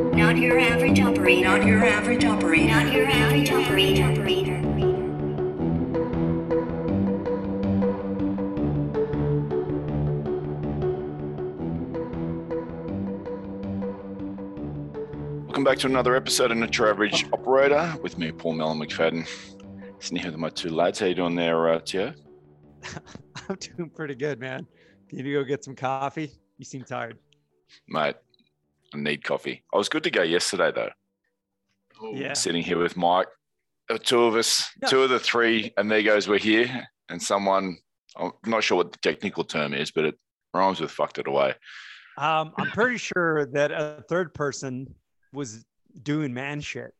Not your average operator. Not your average operator. Not your average operator. Welcome back to another episode of Not Your Average Operator with me, Paul Mellon McFadden. Sitting here with my two lads. How you doing there, uh, Tio? I'm doing pretty good, man. Can You need to go get some coffee. You seem tired. Mate, I need coffee. I was good to go yesterday, though. Yeah. Sitting here with Mike. Uh, two of us, Yeah. two of the three, and there goes we're here. And someone, I'm not sure what the technical term is, but it rhymes with fucked it away. Um, I'm pretty sure that a third person was doing man shit.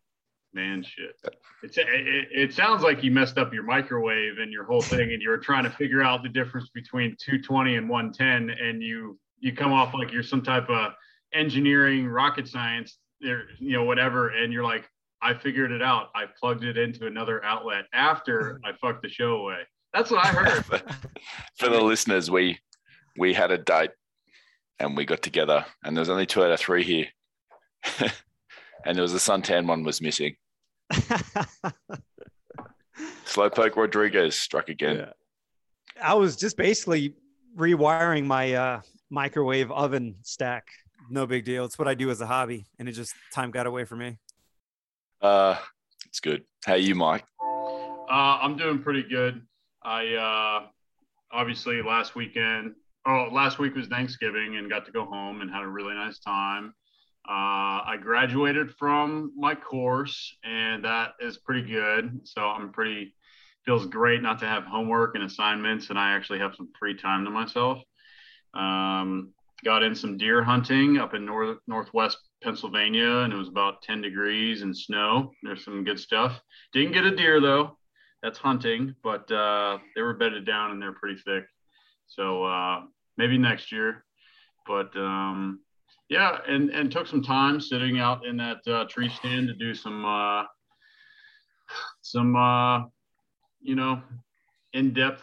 Man, shit. It's, it, it, it sounds like you messed up your microwave and your whole thing, and you were trying to figure out the difference between 220 and 110, and you you come off like you're some type of engineering, rocket science, or you know whatever, and you're like, I figured it out. I plugged it into another outlet after I fucked the show away. That's what I heard. For the listeners, we we had a date and we got together, and there's only two out of three here. and there was a suntan one was missing. Slowpoke Rodriguez struck again. Yeah. I was just basically rewiring my uh, microwave oven stack. No big deal. It's what I do as a hobby, and it just time got away from me. Uh, it's good. How you, Mike? Uh, I'm doing pretty good. I uh, obviously last weekend, oh, last week was Thanksgiving and got to go home and had a really nice time. Uh, I graduated from my course and that is pretty good. So I'm pretty, feels great not to have homework and assignments and I actually have some free time to myself. Um, got in some deer hunting up in north northwest Pennsylvania and it was about 10 degrees and snow. There's some good stuff. Didn't get a deer though that's hunting, but uh, they were bedded down and they're pretty thick. So uh, maybe next year. But um, yeah, and and took some time sitting out in that uh, tree stand to do some uh, some uh, you know in-depth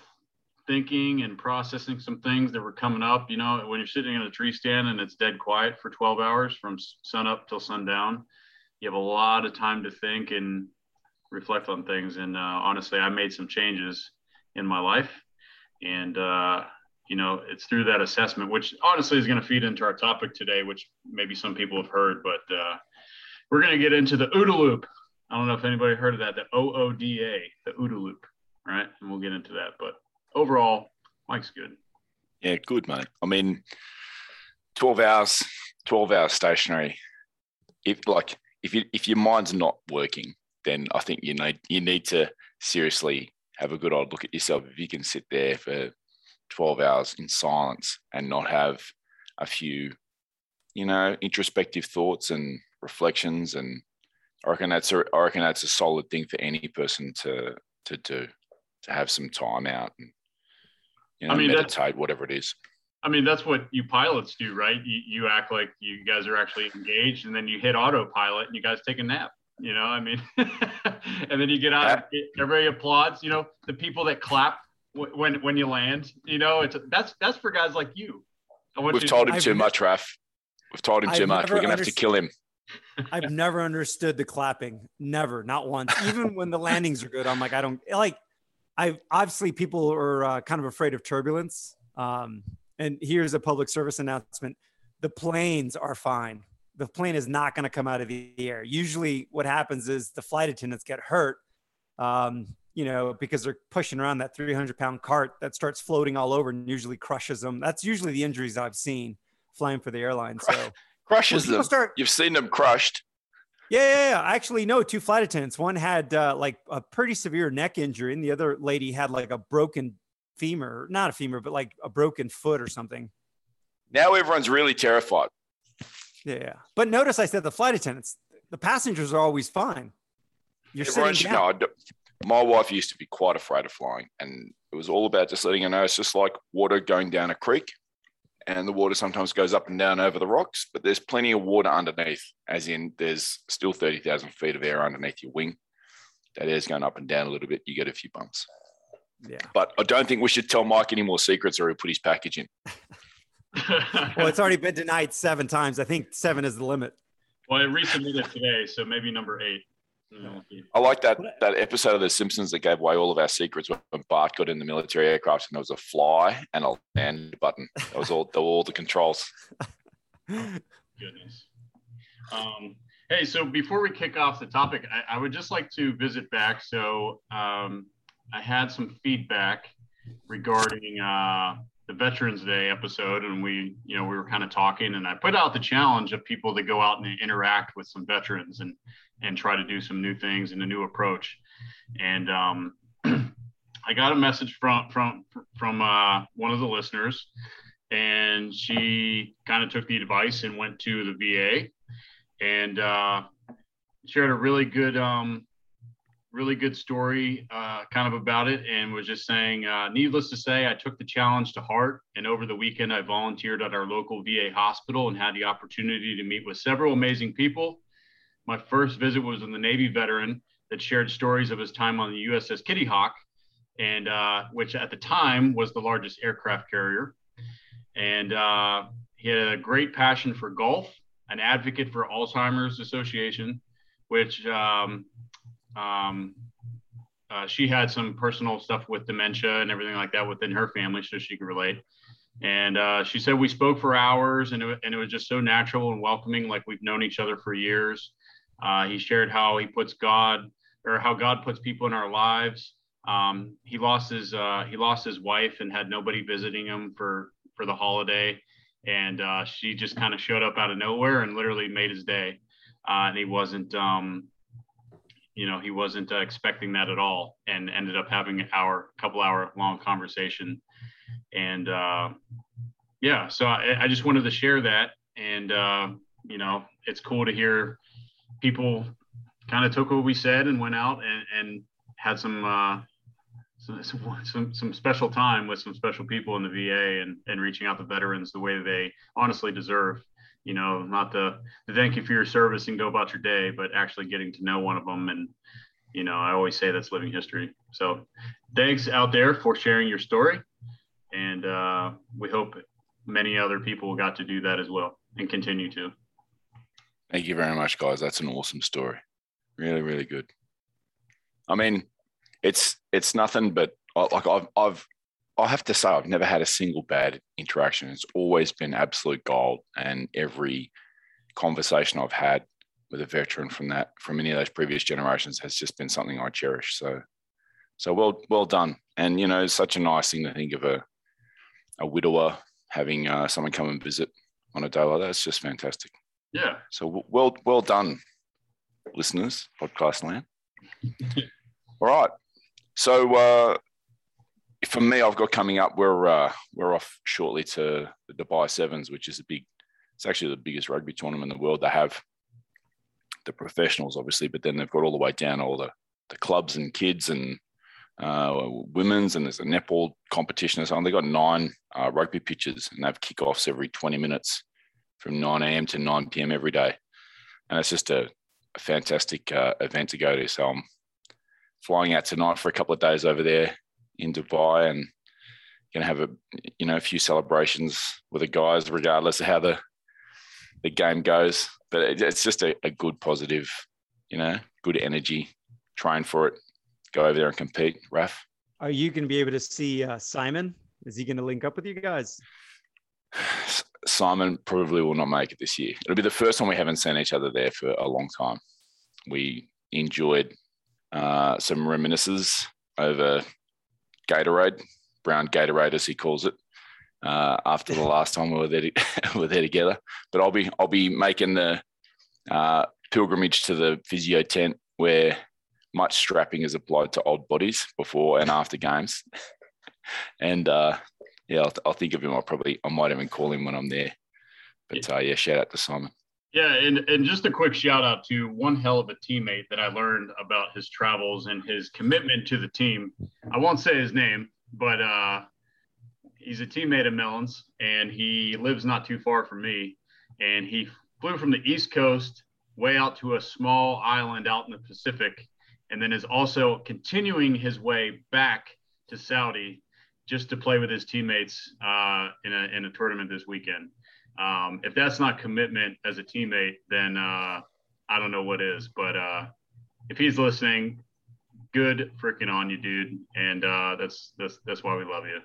thinking and processing some things that were coming up. You know, when you're sitting in a tree stand and it's dead quiet for 12 hours from sun up till sundown, you have a lot of time to think and reflect on things. And uh, honestly, I made some changes in my life. And, uh, you know, it's through that assessment, which honestly is going to feed into our topic today, which maybe some people have heard, but uh, we're going to get into the OODA loop. I don't know if anybody heard of that, the OODA, the OODA loop, right? And we'll get into that. But overall, Mike's good. Yeah, good, mate. I mean, 12 hours, 12 hours stationary. If like if you if your mind's not working, then I think you need you need to seriously have a good old look at yourself. If you can sit there for 12 hours in silence and not have a few, you know, introspective thoughts and reflections, and I reckon that's a, I reckon that's a solid thing for any person to to do, to have some time out and you know, I mean, that's- meditate, whatever it is. I mean, that's what you pilots do, right? You, you act like you guys are actually engaged, and then you hit autopilot and you guys take a nap. You know, I mean, and then you get out. and Everybody applauds. You know, the people that clap w- when when you land. You know, it's that's that's for guys like you. We've you- told him I've too much, Raf. We've told him too I've much. We're gonna have to kill him. I've never understood the clapping. Never, not once. Even when the landings are good, I'm like, I don't like. I obviously people are uh, kind of afraid of turbulence. Um, and here's a public service announcement: the planes are fine. The plane is not going to come out of the air. Usually, what happens is the flight attendants get hurt. Um, you know, because they're pushing around that 300 pound cart that starts floating all over and usually crushes them. That's usually the injuries I've seen flying for the airline. So Crushes them. start You've seen them crushed. Yeah, yeah, yeah. Actually, no, two flight attendants. One had uh, like a pretty severe neck injury, and the other lady had like a broken femur, not a femur, but like a broken foot or something. Now everyone's really terrified. Yeah. yeah. But notice I said the flight attendants, the passengers are always fine. You're Everyone sitting know. down. My wife used to be quite afraid of flying, and it was all about just letting her know it's just like water going down a creek, and the water sometimes goes up and down over the rocks, but there's plenty of water underneath, as in there's still 30,000 feet of air underneath your wing. That air's going up and down a little bit. You get a few bumps. Yeah. But I don't think we should tell Mike any more secrets or he'll put his package in. Well, it's already been denied seven times. I think seven is the limit. Well, I resubmitted today, so maybe number eight. I like that that episode of The Simpsons that gave away all of our secrets when Bart got in the military aircraft and there was a fly and a land button. That was all, all the controls. Goodness. Um, hey, so before we kick off the topic, I, I would just like to visit back. So um, I had some feedback regarding uh, the Veterans Day episode, and we, you know, we were kind of talking, and I put out the challenge of people to go out and interact with some veterans and and try to do some new things and a new approach. And um, I got a message from from from uh, one of the listeners, and she kind of took the advice and went to the VA and uh, shared a really good um, really good story uh, kind of about it and was just saying uh, needless to say i took the challenge to heart and over the weekend i volunteered at our local va hospital and had the opportunity to meet with several amazing people. My first visit was with a navy veteran that shared stories of his time on the uss kitty hawk and uh, which at the time was the largest aircraft carrier. And uh, he had a great passion for golf an advocate for alzheimer's association which um, um, uh, she had some personal stuff with dementia and everything like that within her family, so she could relate. And uh, she said we spoke for hours, and it, and it was just so natural and welcoming, like we've known each other for years. Uh, he shared how he puts God, or how God puts people in our lives. Um, he lost his uh, he lost his wife and had nobody visiting him for for the holiday, and uh, she just kind of showed up out of nowhere and literally made his day. Uh, and he wasn't um, you know he wasn't uh, expecting that at all and ended up having an hour couple hour long conversation. And uh, yeah so I, I, just wanted to share that. And uh, you know it's cool to hear people kind of took what we said and went out and, and had some, uh, some, some some special time with some special people in the VA and and reaching out to veterans the way they honestly deserve you know, not the, the thank you for your service and go about your day, but actually getting to know one of them. And, you know, I always say that's living history. So thanks out there for sharing your story. And uh, we hope many other people got to do that as well and continue to. Thank you very much, guys. That's an awesome story. Really, really good. I mean, it's it's nothing but like I've I've I have to say, I've never had a single bad interaction. It's always been absolute gold. And every conversation I've had with a veteran from that, from any of those previous generations, has just been something I cherish. So, so well, well done. And you know, it's such a nice thing to think of a, a widower having uh, someone come and visit on a day like that. It's just fantastic. Yeah. So well, well done, listeners, podcast land. All right. So uh, for me, I've got coming up. We're uh, we're off shortly to the Dubai Sevens, which is a big. It's actually the biggest rugby tournament in the world. They have the professionals, obviously, but then they've got all the way down all the the clubs and kids and uh, women's, and there's a netball competition and so on. They've got nine uh, rugby pitches, and they have kickoffs every 20 minutes from 9 a.m. to 9 p.m. every day, and it's just a, a fantastic uh, event to go to. So I'm flying out tonight for a couple of days over there in Dubai and going to have a you know a few celebrations with the guys, regardless of how the the game goes. But it's just a, a good positive, you know, good energy. Train for it. Go over there and compete. Raf, are you going to be able to see uh, Simon? Is he going to link up with you guys? Simon probably will not make it this year. It'll be the first time we haven't seen each other there for a long time. We enjoyed uh, some reminiscences over Gatorade, brown Gatorade as he calls it. Uh, after the last time we were there, we were there together, but I'll be I'll be making the uh, pilgrimage to the physio tent where much strapping is applied to old bodies before and after games, and uh, yeah, I'll, I'll, think of him. I'll probably I might even call him when I'm there. But uh, yeah, shout out to Simon. Yeah, and, and just a quick shout out to one hell of a teammate that I learned about his travels and his commitment to the team. I won't say his name, but uh, he's a teammate of Melon's and he lives not too far from me. And he flew from the East Coast way out to a small island out in the Pacific and then is also continuing his way back to Saudi just to play with his teammates uh, in, a, in a tournament this weekend. Um, if that's not commitment as a teammate, then uh, I don't know what is. But uh, if he's listening, good freaking on you, dude. And uh, that's that's that's why we love you.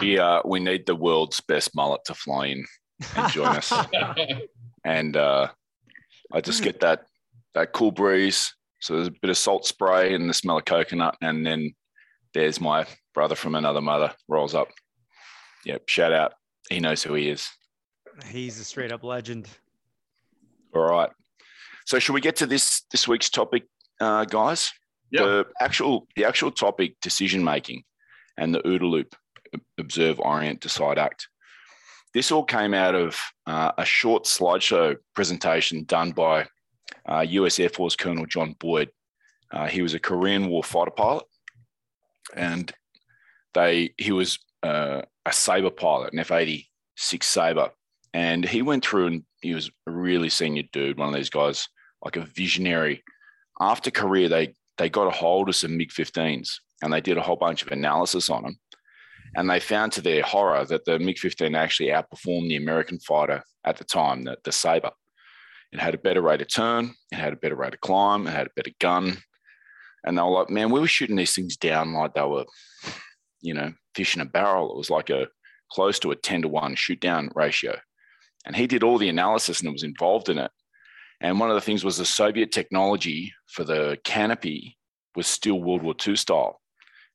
We uh, we need the world's best mullet to fly in and join us. and uh, I just get that that cool breeze. So there's a bit of salt spray and the smell of coconut, and then there's my brother from another mother rolls up. Yep, shout out. He knows who he is. He's a straight up legend. All right. So should we get to this this week's topic, uh, guys? Yeah. The actual the actual topic, decision making, and the OODA loop, observe, orient, decide, act. This all came out of uh, a short slideshow presentation done by uh, US Air Force Colonel John Boyd. Uh, he was a Korean War fighter pilot, and they he was uh, a Sabre pilot, an F eighty six Sabre, and he went through and he was a really senior dude, one of these guys, like a visionary. After career, they they got a hold of some MiG 15s and they did a whole bunch of analysis on them. And they found to their horror that the MiG 15 actually outperformed the American fighter at the time, the, the Sabre. It had a better rate of turn, it had a better rate of climb, it had a better gun. And they were like, man, we were shooting these things down like they were, you know, fish in a barrel. It was like a close to a 10 to 1 shoot down ratio. And he did all the analysis and was involved in it. And one of the things was the Soviet technology for the canopy was still World War II style.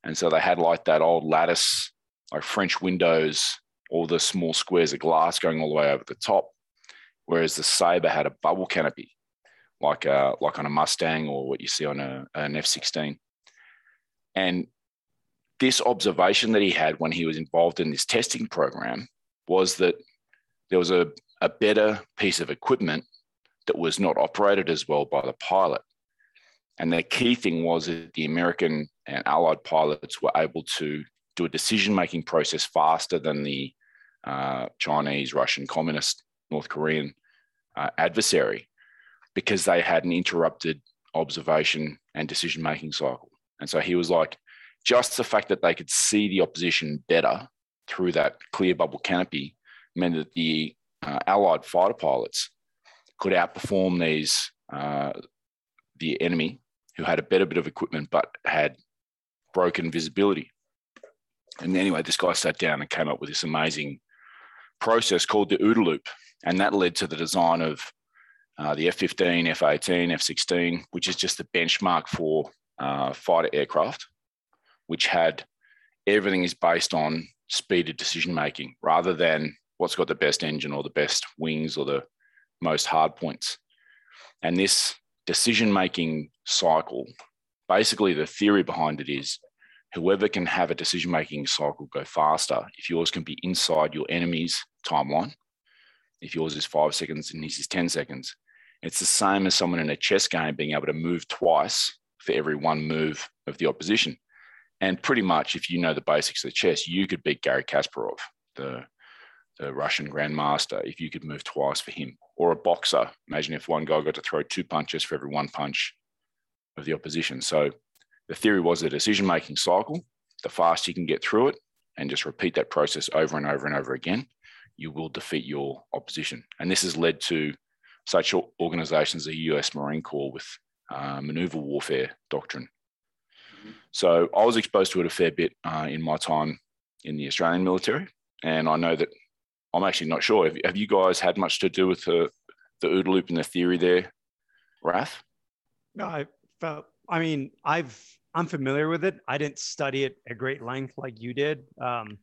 And so they had like that old lattice, like French windows, all the small squares of glass going all the way over the top. Whereas the Sabre had a bubble canopy, like, uh, like on a Mustang or what you see on a, an F 16. And this observation that he had when he was involved in this testing program was that there was a, a better piece of equipment that was not operated as well by the pilot. And the key thing was that the American and Allied pilots were able to do a decision making process faster than the uh, Chinese, Russian, Communist, North Korean uh, adversary because they had an interrupted observation and decision making cycle. And so he was like, just the fact that they could see the opposition better through that clear bubble canopy meant that the uh, Allied fighter pilots could outperform these uh, the enemy who had a better bit of equipment but had broken visibility. And anyway, this guy sat down and came up with this amazing process called the OODA loop, and that led to the design of uh, the F-15, F-18, F-16, which is just the benchmark for uh, fighter aircraft, which had everything is based on speed of decision making rather than what's got the best engine or the best wings or the most hard points. And this decision making cycle, basically, the theory behind it is whoever can have a decision making cycle go faster, if yours can be inside your enemy's timeline, if yours is five seconds and his is 10 seconds, it's the same as someone in a chess game being able to move twice for every one move of the opposition. And pretty much, if you know the basics of chess, you could beat Garry Kasparov, the the Russian grandmaster, if you could move twice for him, or a boxer. Imagine if one guy got to throw two punches for every one punch of the opposition. So the theory was a decision making cycle. The faster you can get through it and just repeat that process over and over and over again, you will defeat your opposition. And this has led to such organizations as the US Marine Corps with uh, maneuver warfare doctrine. So I was exposed to it a fair bit uh, in my time in the Australian military. And I know that I'm actually not sure. Have, have you guys had much to do with the, the OODA loop and the theory there, Raph? No, I felt, I mean, I've, I'm familiar with it. I didn't study it at great length like you did. Um,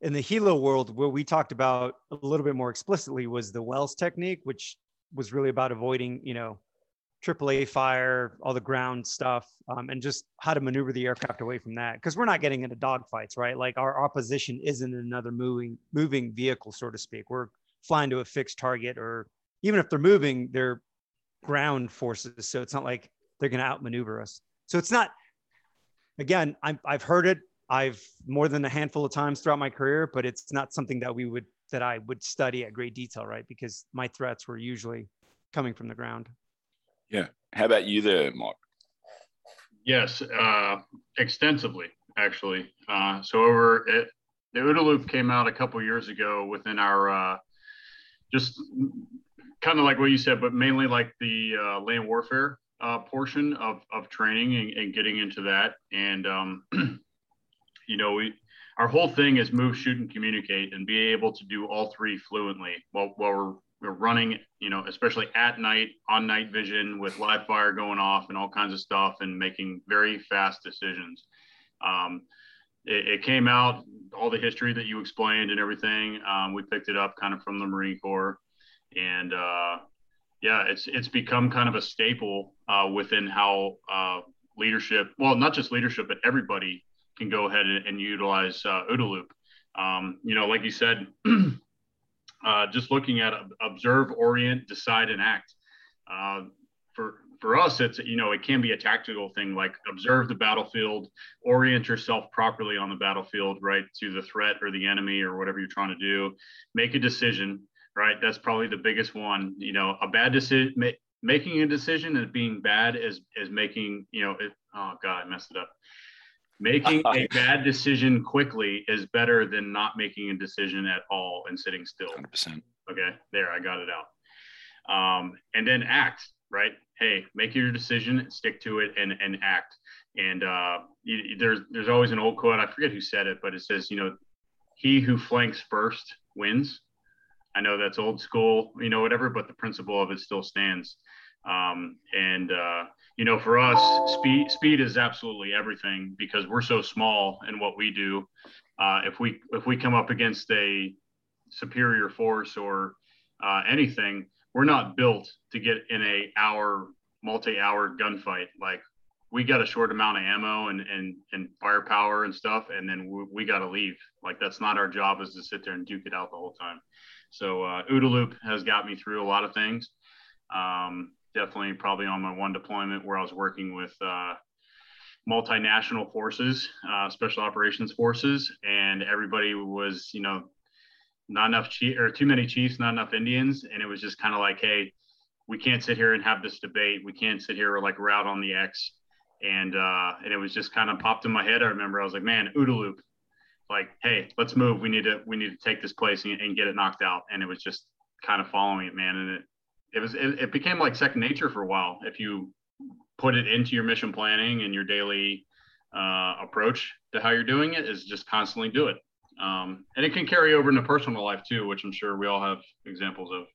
in the helo world, where we talked about a little bit more explicitly was the Wells technique, which was really about avoiding, you know, AAA fire, all the ground stuff, um, and just how to maneuver the aircraft away from that. Because we're not getting into dogfights, right? Like our opposition isn't another moving moving vehicle, so to speak. We're flying to a fixed target, or even if they're moving, they're ground forces. So it's not like they're going to outmaneuver us. So it's not. Again, i I've heard it. I've more than a handful of times throughout my career, but it's not something that we would that I would study at great detail, right? Because my threats were usually coming from the ground. Yeah. How about you there, Mike? Yes, uh, extensively, actually. Uh, so over at the OODA loop came out a couple years ago within our uh, just kind of like what you said, but mainly like the uh, land warfare uh, portion of, of training and, and, getting into that. And, um, you know, we, our whole thing is move, shoot, and communicate and be able to do all three fluently while, while we're, we're running, you know, especially at night on night vision with live fire going off and all kinds of stuff and making very fast decisions. Um, it, it, came out all the history that you explained and everything. Um, we picked it up kind of from the Marine Corps, and uh, yeah, it's it's become kind of a staple uh, within how uh, leadership. Well, not just leadership, but everybody can go ahead and, and utilize uh, OODA loop. Um, you know, like you said, uh, just looking at observe, orient, decide, and act. Uh, for for us, it's you know it can be a tactical thing like observe the battlefield, orient yourself properly on the battlefield, right to the threat or the enemy or whatever you're trying to do. Make a decision, right? That's probably the biggest one. You know, a bad decision, ma- making a decision and being bad is is making you know it, oh god, I messed it up. Making a bad decision quickly is better than not making a decision at all and sitting still. 100%. Okay, there, I got it out. Um, and then act right? Hey, make your decision, stick to it, and and act. And uh, you, there's there's always an old quote. I forget who said it, but it says, you know, he who flanks first wins. I know that's old school, you know, whatever, but the principle of it still stands. Um, and uh, you know, for us, speed speed is absolutely everything because we're so small in what we do. Uh, if we if we come up against a superior force or uh, anything, we're not built to get in a hour multi-hour gunfight. Like we got a short amount of ammo and and and firepower and stuff and then we, we got to leave. Like that's not our job is to sit there and duke it out the whole time. So uh, OODA loop has got me through a lot of things. Um, definitely probably on my one deployment where i was working with uh, multinational forces uh, special operations forces and everybody was you know not enough chief or too many chiefs, not enough Indians, and it was just kind of like, hey, we can't sit here and have this debate. We can't sit here like out on the X, and uh, and it was just kind of popped in my head. I remember I was like, man, OODA loop, like, hey, let's move. We need to we need to take this place and, and get it knocked out. And it was just kind of following it, man. And it it was it, it became like second nature for a while if you put it into your mission planning and your daily uh, approach to how you're doing it is just constantly do it um, and it can carry over into personal life too, which I'm sure we all have examples of.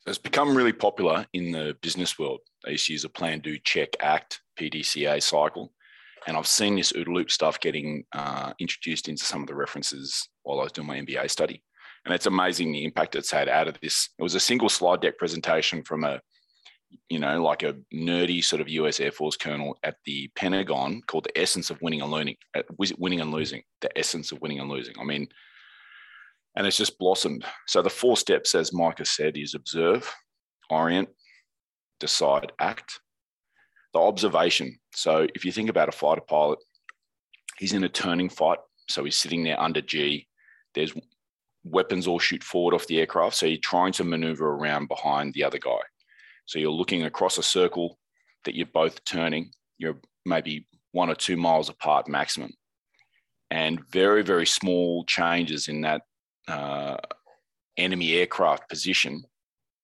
So it's become really popular in the business world. They used to use a plan, do, check, act, PDCA cycle. And I've seen this OODA loop stuff getting uh, introduced into some of the references while I was doing my MBA study. And it's amazing the impact it's had out of this. It was a single slide deck presentation from a you know, like a nerdy sort of US Air Force colonel at the Pentagon called the essence of winning and learning, uh, winning and losing, the essence of winning and losing. I mean, and it's just blossomed. So the four steps, as Micah said, is observe, orient, decide, act. The observation. So if you think about a fighter pilot, he's in a turning fight. So he's sitting there under G. There's weapons all shoot forward off the aircraft. So you're trying to maneuver around behind the other guy. So you're looking across a circle that you're both turning. You're maybe one or two miles apart maximum. And very, very small changes in that uh, enemy aircraft position,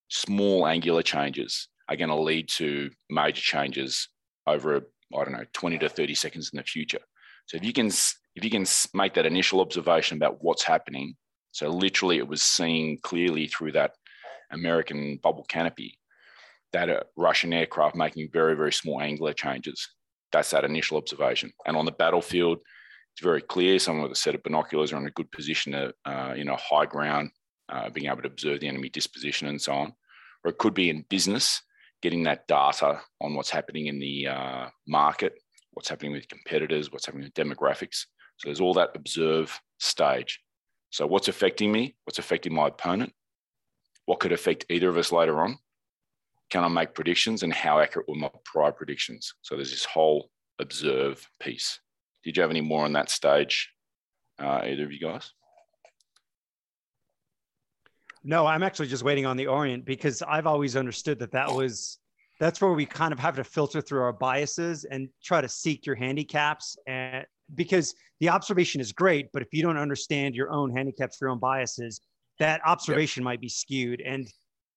small angular changes are going to lead to major changes over, I don't know, 20 to 30 seconds in the future. So if you can, if you can make that initial observation about what's happening, so literally it was seen clearly through that American bubble canopy that a Russian aircraft making very, very small angular changes. That's that initial observation. And on the battlefield, it's very clear. someone with a set of binoculars are in a good position to, uh, high ground, uh, being able to observe the enemy disposition and so on. Or it could be in business, getting that data on what's happening in the uh, market, what's happening with competitors, what's happening with demographics. So there's all that observe stage. So what's affecting me? What's affecting my opponent? What could affect either of us later on? can I make predictions and how accurate were my prior predictions? So there's this whole observe piece. Did you have any more on that stage, uh, either of you guys? No, I'm actually just waiting on the Orient because I've always understood that that was that's where we kind of have to filter through our biases and try to seek your handicaps and because the observation is great, but if you don't understand your own handicaps, your own biases, that observation yep. might be skewed. And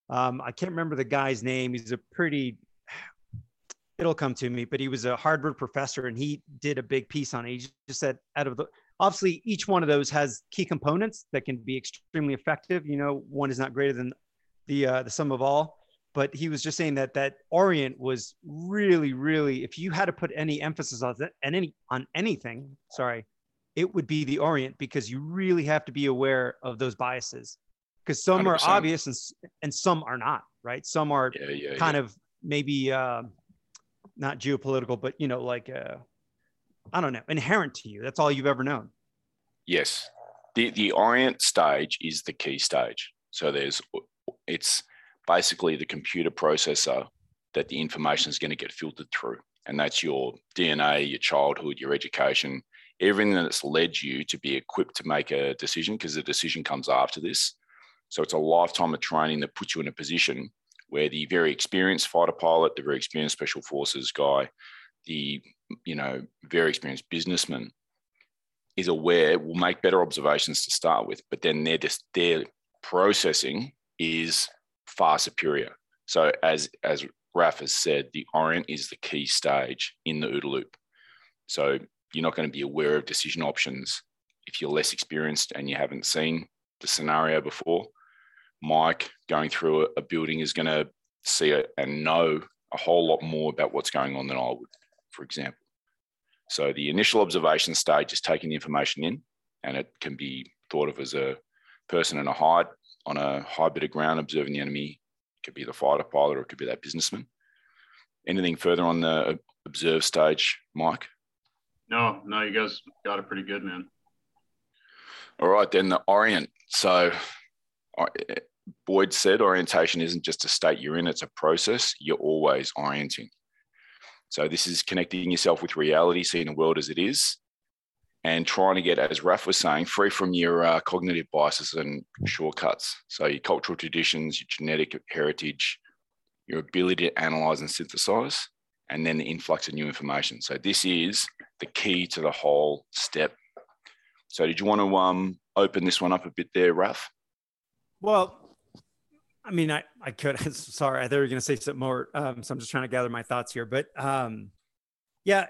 um, I can't remember the guy's name. He's a pretty, it'll come to me, but he was a Harvard professor and he did a big piece on it. He just said, out of the, obviously, each one of those has key components that can be extremely effective. You know, one is not greater than the uh, the sum of all. But he was just saying that that Orient was really, really, if you had to put any emphasis on that and any on anything, sorry, it would be the Orient because you really have to be aware of those biases because some 100%. are obvious and, and some are not, right? Some are yeah, yeah, kind yeah. of maybe uh, not geopolitical, but you know, like uh, I don't know, inherent to you. That's all you've ever known. Yes, the the Orient stage is the key stage. So there's it's basically the computer processor that the information is going to get filtered through, and that's your DNA, your childhood, your education, everything that's led you to be equipped to make a decision because the decision comes after this. So it's a lifetime of training that puts you in a position where the very experienced fighter pilot, the very experienced special forces guy, the you know very experienced businessman is aware will make better observations to start with, but then their their processing is far superior. So as as Raf has said, the orient is the key stage in the OODA loop. So you're not going to be aware of decision options if you're less experienced and you haven't seen the scenario before. Mike going through a, building is going to see it and know a whole lot more about what's going on than I would, for example. So the initial observation stage is taking the information in, and it can be thought of as a person in a hide on a high bit of ground observing the enemy. It could be the fighter pilot or it could be that businessman. Anything further on the uh, observe stage, Mike? No, no, you guys got it pretty good, man. All right, then the orient. So uh, Boyd said orientation isn't just a state you're in, it's a process. You're always orienting. So this is connecting yourself with reality, seeing the world as it is, and trying to get, as Raf was saying, free from your uh, cognitive biases and shortcuts. So your cultural traditions, your genetic heritage, your ability to analyze and synthesize, and then the influx of new information. So this is the key to the whole step. So did you want to um, open this one up a bit there, Raf? Well, I mean, I, I could, sorry, I thought you were going to say something more. Um, so I'm just trying to gather my thoughts here, but um, yeah,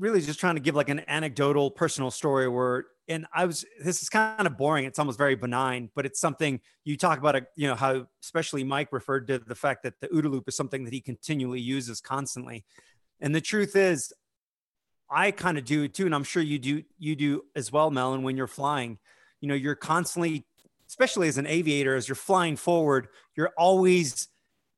really just trying to give like an anecdotal personal story where, and I was, this is kind of boring. It's almost very benign, but it's something you talk about, a, you know, how especially Mike referred to the fact that the OODA loop is something that he continually uses constantly. And the truth is I kind of do it too. And I'm sure you do, you do as well, Melon, when you're flying, you know, you're constantly especially as an aviator, as you're flying forward, you're always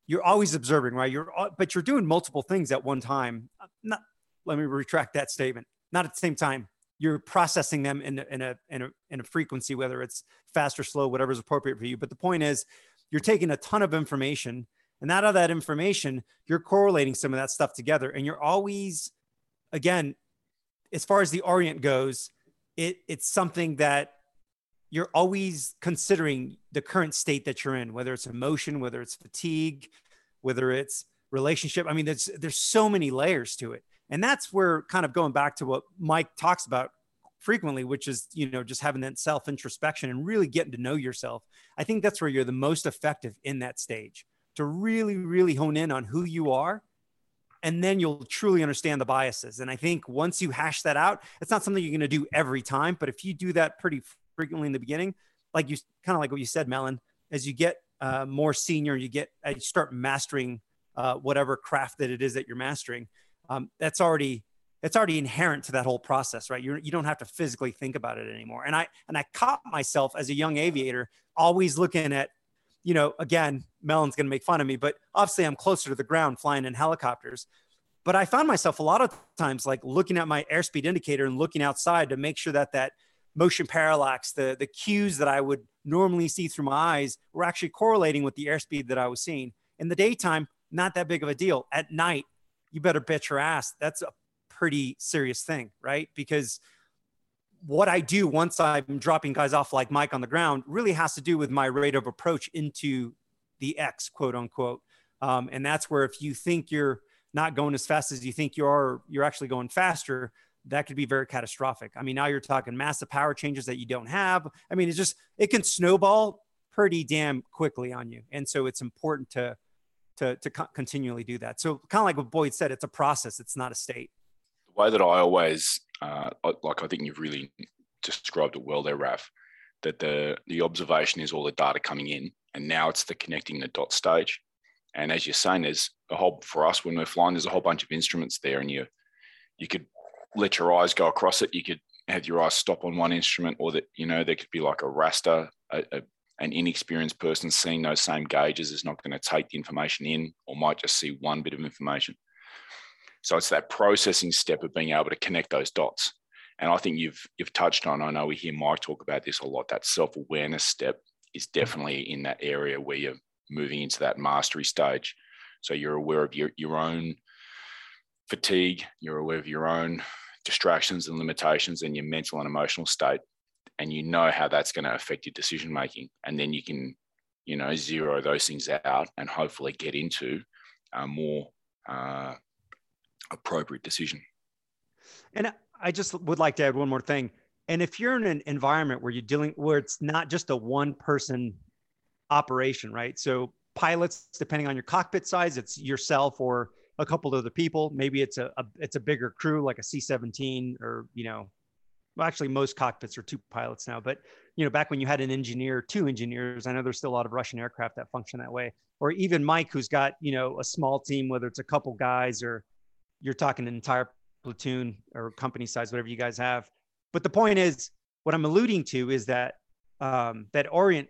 you're always observing, right? You're uh, but you're doing multiple things at one time. Uh, not let me retract that statement. Not at the same time. You're processing them in in a in a in a frequency, whether it's fast or slow, whatever is appropriate for you. But the point is, you're taking a ton of information, and out of that information, you're correlating some of that stuff together, and you're always, again, as far as the orient goes, it it's something that you're always considering the current state that you're in, whether it's emotion, whether it's fatigue, whether it's relationship. I mean, there's there's so many layers to it. And that's where kind of going back to what Mike talks about frequently, which is, you know, just having that self introspection and really getting to know yourself. I think that's where you're the most effective in that stage to really, really hone in on who you are. And then you'll truly understand the biases. And I think once you hash that out, it's not something you're going to do every time, but if you do that pretty frequently in the beginning, like you kind of like what you said, Melon, as you get uh, more senior, you get uh, you start mastering uh, whatever craft that it is that you're mastering. Um, that's already it's already inherent to that whole process, right? You're, you don't have to physically think about it anymore. And I and I caught myself as a young aviator always looking at, you know, again, Melon's going to make fun of me, but obviously I'm closer to the ground flying in helicopters. But I found myself a lot of times like looking at my airspeed indicator and looking outside to make sure that that motion parallax, the, the cues that I would normally see through my eyes were actually correlating with the airspeed that I was seeing. In the daytime, not that big of a deal. At night, you better bet your ass. That's a pretty serious thing, right? Because what I do once I'm dropping guys off like Mike on the ground really has to do with my rate of approach into the X, quote unquote. Um, and that's where if you think you're not going as fast as you think you are, you're actually going faster that could be very catastrophic. I mean, now you're talking massive power changes that you don't have. I mean, it's just it can snowball pretty damn quickly on you, and so it's important to to to co- continually do that. So kind of like what Boyd said, it's a process. It's not a state. The way that I always uh, like, I think you've really described it well there, Raf. That the the observation is all the data coming in, and now it's the connecting the dot stage. And as you're saying, there's a whole for us when we're flying, there's a whole bunch of instruments there, and you you could let your eyes go across it. You could have your eyes stop on one instrument, or that you know there could be like a raster, a, a, an inexperienced person seeing those same gauges is not going to take the information in, or might just see one bit of information. So it's that processing step of being able to connect those dots. And I think you've you've touched on. I know we hear Mike talk about this a lot. That self awareness step is definitely in that area where you're moving into that mastery stage. So you're aware of your, your own fatigue, you're aware of your own distractions and limitations and your mental and emotional state. And you know how that's going to affect your decision making. And then you can, you know, zero those things out and hopefully get into a more uh, appropriate decision. And I just would like to add one more thing. And if you're in an environment where you're dealing where it's not just a one person operation, right? So pilots, depending on your cockpit size, it's yourself or a couple of other people. Maybe it's a, a it's a bigger crew like a C-17 or you know, well, actually most cockpits are two pilots now. But you know, back when you had an engineer, two engineers, I know there's still a lot of Russian aircraft that function that way. Or even Mike, who's got you know a small team, whether it's a couple guys or you're talking an entire platoon or company size, whatever you guys have. But the point is, what I'm alluding to is that um, that Orient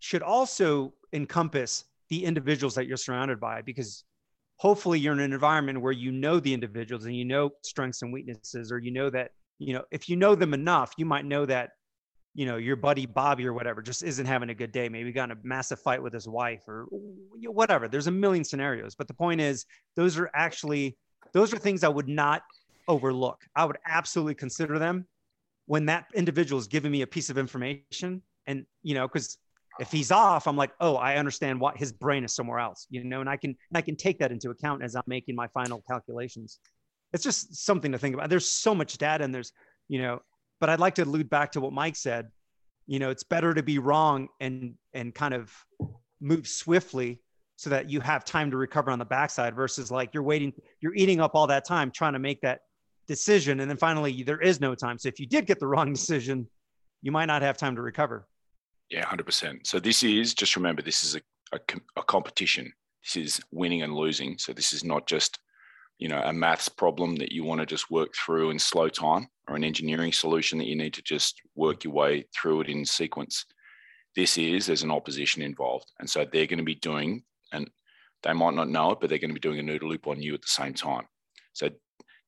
should also encompass the individuals that you're surrounded by, because hopefully you're in an environment where you know the individuals and you know strengths and weaknesses, or you know that you know if you know them enough, you might know that you know your buddy Bobby or whatever just isn't having a good day. Maybe got in a massive fight with his wife or whatever. There's a million scenarios, but the point is, those are actually those are things I would not overlook. I would absolutely consider them when that individual is giving me a piece of information and you know because if he's off i'm like oh i understand what his brain is somewhere else you know and i can i can take that into account as i'm making my final calculations it's just something to think about. There's so much data and there's you know but i'd like to allude back to what mike said. You know it's better to be wrong and and kind of move swiftly so that you have time to recover on the backside versus like you're waiting you're eating up all that time trying to make that decision. And then finally there is no time. So if you did get the wrong decision you might not have time to recover. Yeah 100% so this is just remember this is a, a, a competition. This is winning and losing. So this is not just you know a maths problem that you want to just work through in slow time or an engineering solution that you need to just work your way through it in sequence this is there's an opposition involved and so they're going to be doing and they might not know it but they're going to be doing an OODA loop on you at the same time so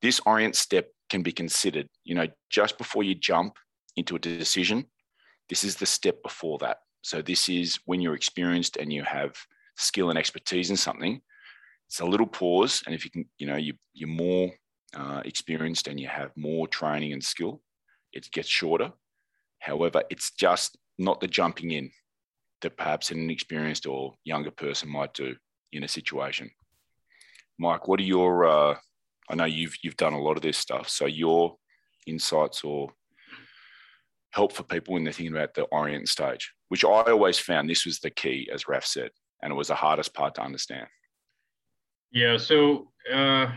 this orient step can be considered, you know, just before you jump into a decision, this is the step before that. So this is when you're experienced and you have skill and expertise in something. It's a little pause, and if you can, you know, you you're more uh, experienced and you have more training and skill, it gets shorter. However, it's just not the jumping in that perhaps an inexperienced or younger person might do in a situation. Mike, what are your uh, I know you've you've done a lot of this stuff. So your insights or help for people when they're thinking about the orient stage, which I always found this was the key, as Raf said, and it was the hardest part to understand. Yeah. So uh,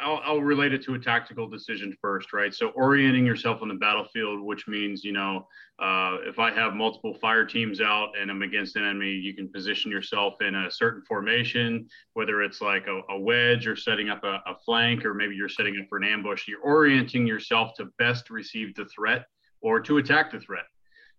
I'll, I'll, relate it to a tactical decision first, right? So orienting yourself on the battlefield, which means, you know, uh, if I have multiple fire teams out and I'm against an enemy, you can position yourself in a certain formation, whether it's like a, a wedge or setting up a, a, flank, or maybe you're setting up for an ambush. You're orienting yourself to best receive the threat or to attack the threat,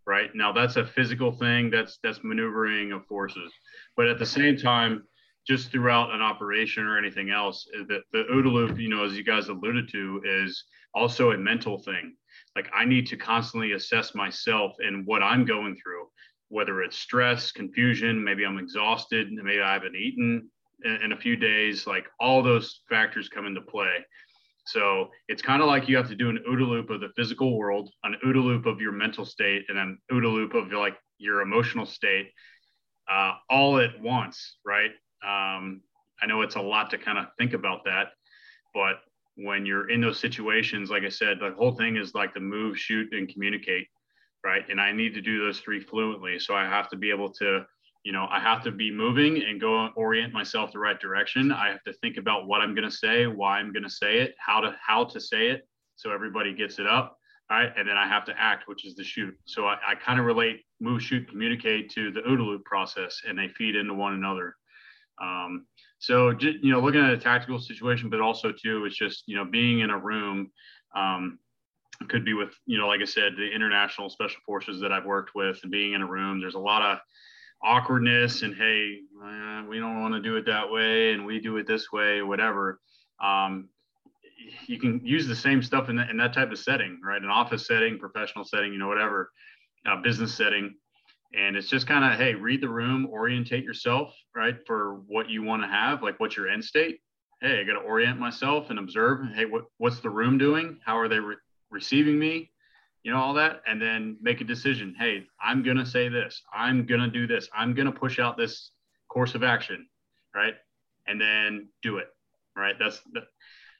right? Now that's a physical thing. That's that's maneuvering of forces, but at the same time, just throughout an operation or anything else, the, the OODA loop, you know, as you guys alluded to, is also a mental thing. Like I need to constantly assess myself and what I'm going through, whether it's stress, confusion, maybe I'm exhausted, maybe I haven't eaten in, in a few days. Like all those factors come into play. So it's kind of like you have to do an OODA loop of the physical world, an OODA loop of your mental state, and an OODA loop of like your emotional state, uh, all at once, right? Um, I know it's a lot to kind of think about that, but when you're in those situations, like I said, the whole thing is like the move, shoot, and communicate, right? And I need to do those three fluently. So I have to be able to, you know, I have to be moving and go orient myself the right direction. I have to think about what I'm going to say, why I'm going to say it, how to how to say it, so everybody gets it up. Right. And then I have to act, which is the shoot. So I, I kind of relate move, shoot, communicate to the OODA loop process and they feed into one another. Um, so, you know, looking at a tactical situation, but also too, it's just, you know, being in a room, um, could be with, you know, like I said, the international special forces that I've worked with and being in a room, there's a lot of awkwardness and, Hey, uh, we don't want to do it that way. And we do it this way, whatever. Um, you can use the same stuff in that, in that type of setting, right? An office setting, professional setting, you know, whatever, uh, business setting. And it's just kind of, hey, read the room, orientate yourself, right, for what you want to have, like what's your end state. Hey, I got to orient myself and observe. Hey, what, what's the room doing? How are they re- receiving me? You know, all that. And then make a decision. Hey, I'm going to say this. I'm going to do this. I'm going to push out this course of action, right? And then do it, right? That's the,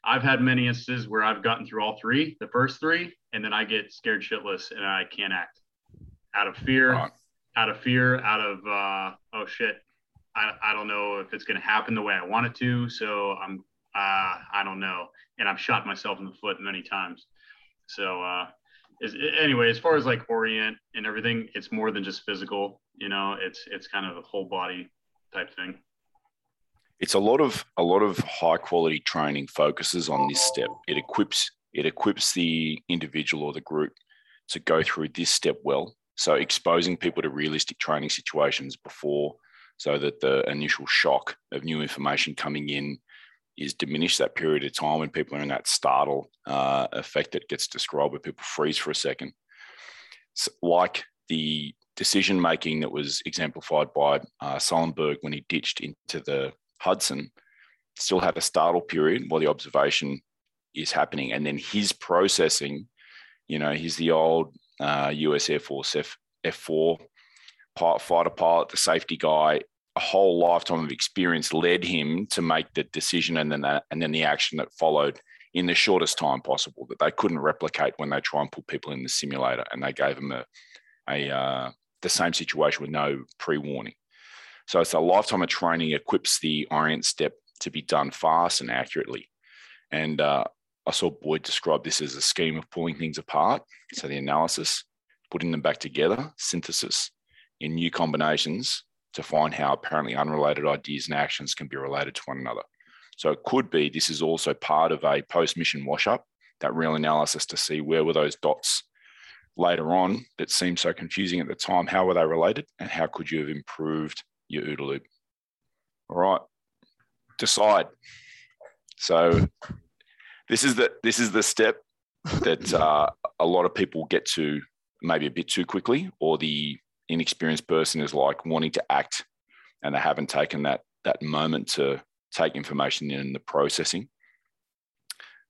I've had many instances where I've gotten through all three, the first three, and then I get scared shitless and I can't act out of fear. Out of fear, out of uh, oh shit, I, I don't know if it's going to happen the way I want it to, so I'm uh, I don't know, and I've shot myself in the foot many times. So uh, is, anyway, as far as like orient and everything, it's more than just physical. You know, it's it's kind of a whole body type thing it's a lot of a lot of high quality training focuses on this step. It equips it equips the individual or the group to go through this step well. So exposing people to realistic training situations before, so that the initial shock of new information coming in is diminished. That period of time when people are in that startle uh, effect that gets described, where people freeze for a second, so like the decision making that was exemplified by uh, Sullenberger when he ditched into the Hudson still had a startle period while the observation is happening. And then his processing, you know, he's the old uh, US Air Force F, F4 pilot, fighter pilot, the safety guy. A whole lifetime of experience led him to make the decision and then that, and then the action that followed in the shortest time possible that they couldn't replicate when they try and put people in the simulator. And they gave them a, a uh, the same situation with no pre-warning. So it's a lifetime of training equips the orient step to be done fast and accurately. And uh, I saw Boyd describe this as a scheme of pulling things apart. So the analysis, putting them back together, synthesis in new combinations to find how apparently unrelated ideas and actions can be related to one another. So it could be this is also part of a post-mission wash-up, that real analysis to see where were those dots later on that seemed so confusing at the time, how were they related and how could you have improved your OODA loop. All right, decide. So this is the this is the step that uh, a lot of people get to maybe a bit too quickly, or the inexperienced person is like wanting to act and they haven't taken that that moment to take information in the processing.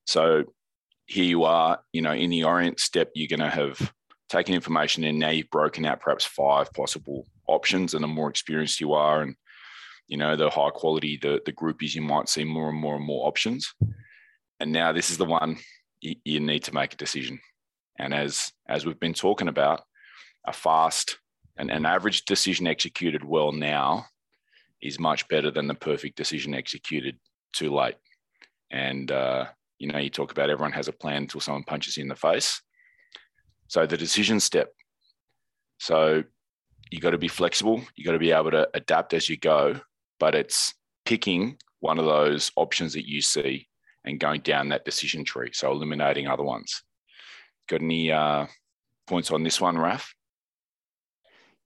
So here you are, you know, in the orient step, you're going to have taken information in. Now you've broken out perhaps five possible options and the more experienced you are and you know the high quality the the groupies you might see more and more and more options and now this is the one you, you need to make a decision. And as as we've been talking about a fast and an average decision executed well now is much better than the perfect decision executed too late. And uh, you know you talk about everyone has a plan until someone punches you in the face. So the decision step. So you got to be flexible. You got to be able to adapt as you go, but it's picking one of those options that you see and going down that decision tree. So eliminating other ones. Got any uh, points on this one, Raf?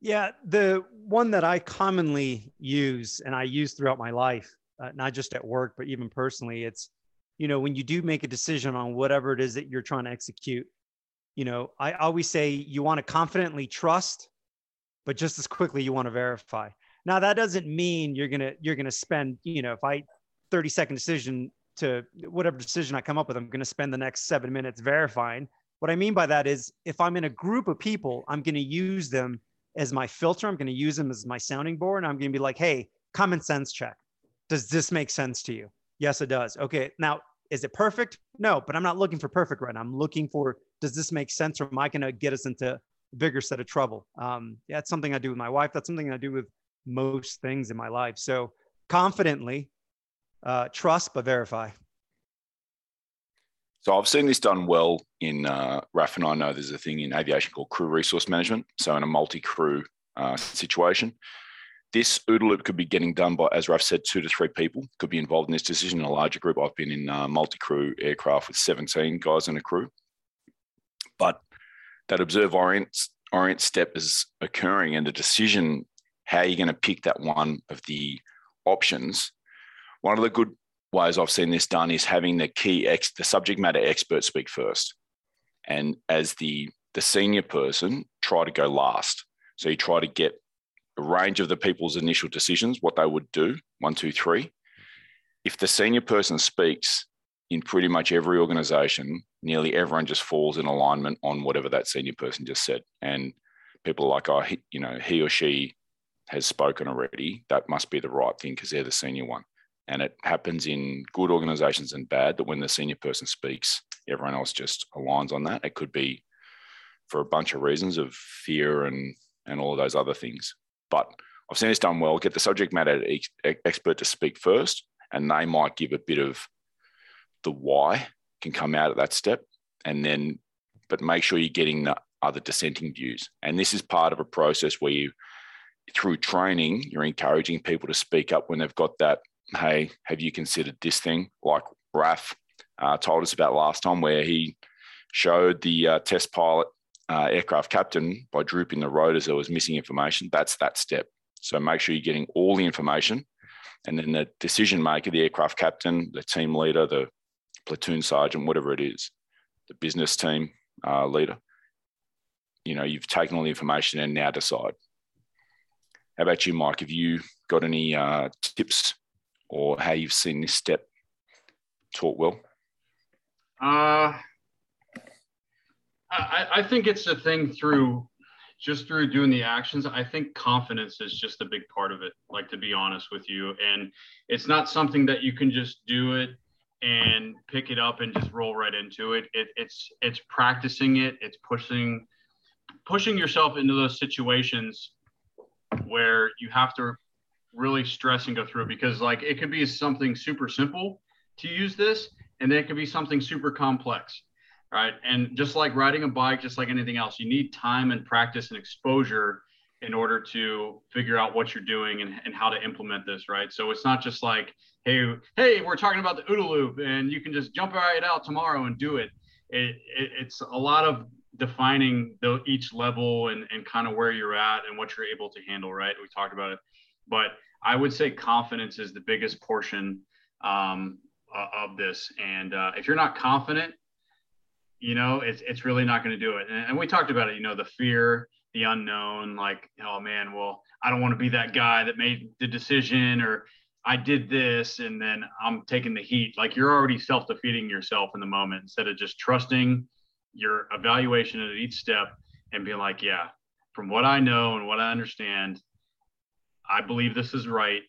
Yeah, the one that I commonly use and I use throughout my life, uh, not just at work, but even personally, it's, you know, when you do make a decision on whatever it is that you're trying to execute, you know, I always say you want to confidently trust but just as quickly you want to verify. Now that doesn't mean you're gonna you're gonna spend you know if I 30 second decision to whatever decision I come up with, I'm gonna spend the next seven minutes verifying. What I mean by that is if I'm in a group of people, I'm gonna use them as my filter. I'm gonna use them as my sounding board, and I'm gonna be like, hey, common sense check. Does this make sense to you? Yes, it does. Okay, now Is it perfect? No, but I'm not looking for perfect right now. I'm looking for does this make sense or am I going to get us into a bigger set of trouble? Um, it's something I do with my wife. That's something I do with most things in my life. So confidently uh, trust but verify. So I've seen this done well in uh, RAF, and I know there's a thing in aviation called crew resource management. So in a multi-crew uh, situation, this OODA loop could be getting done by, as Raf said, two to three people could be involved in this decision in a larger group. I've been in uh, multi-crew aircraft with 17 guys in a crew, but that observe orient orient step is occurring, and the decision how you're going to pick that one of the options. One of the good ways I've seen this done is having the key ex, the subject matter expert speak first, and as the the senior person, try to go last. So you try to get a range of the people's initial decisions, what they would do, one, two, three. If the senior person speaks in pretty much every organization, nearly everyone just falls in alignment on whatever that senior person just said. And people are like, oh, he, you know, he or she has spoken already. That must be the right thing because they're the senior one. And it happens in good organizations and bad that when the senior person speaks, everyone else just aligns on that. It could be for a bunch of reasons of fear and and all of those other things. But I've seen this done well. Get the subject matter expert to speak first, and they might give a bit of the why can come out at that step, and then, but make sure you're getting the other dissenting views. And this is part of a process where you, through training, you're encouraging people to speak up when they've got that. Hey, have you considered this thing? Like Raf uh, told us about last time, where he showed the uh, test pilot uh, aircraft captain by drooping the rotors there was missing information. That's that step. So make sure you're getting all the information. And then the decision maker, the aircraft captain, the team leader, the platoon sergeant, whatever it is, the business team uh, leader, you know, you've taken all the information and now decide. How about you, Mike? Have you got any uh, tips or how you've seen this step taught well? Uh, I, I think it's a thing through just through doing the actions. I think confidence is just a big part of it, like to be honest with you. And it's not something that you can just do it and pick it up and just roll right into it. it it's it's practicing it, it's pushing pushing yourself into those situations where you have to really stress and go through it because like it could be something super simple to use this and then it could be something super complex right? And just like riding a bike, just like anything else, you need time and practice and exposure in order to figure out what you're doing and, and how to implement this, right? So it's not just like, hey, hey, we're talking about the OODA loop and you can just jump right out tomorrow and do it. it, it it's a lot of defining the, each level and, and kind of where you're at and what you're able to handle, right? We talked about it. But I would say confidence is the biggest portion um, of this. And uh, if you're not confident you know, it's it's really not going to do it. And, and we talked about it, you know, the fear, the unknown, like, oh man, well, I don't want to be that guy that made the decision or I did this and then I'm taking the heat. Like you're already self-defeating yourself in the moment instead of just trusting your evaluation at each step and being like, yeah, from what I know and what I understand, I believe this is right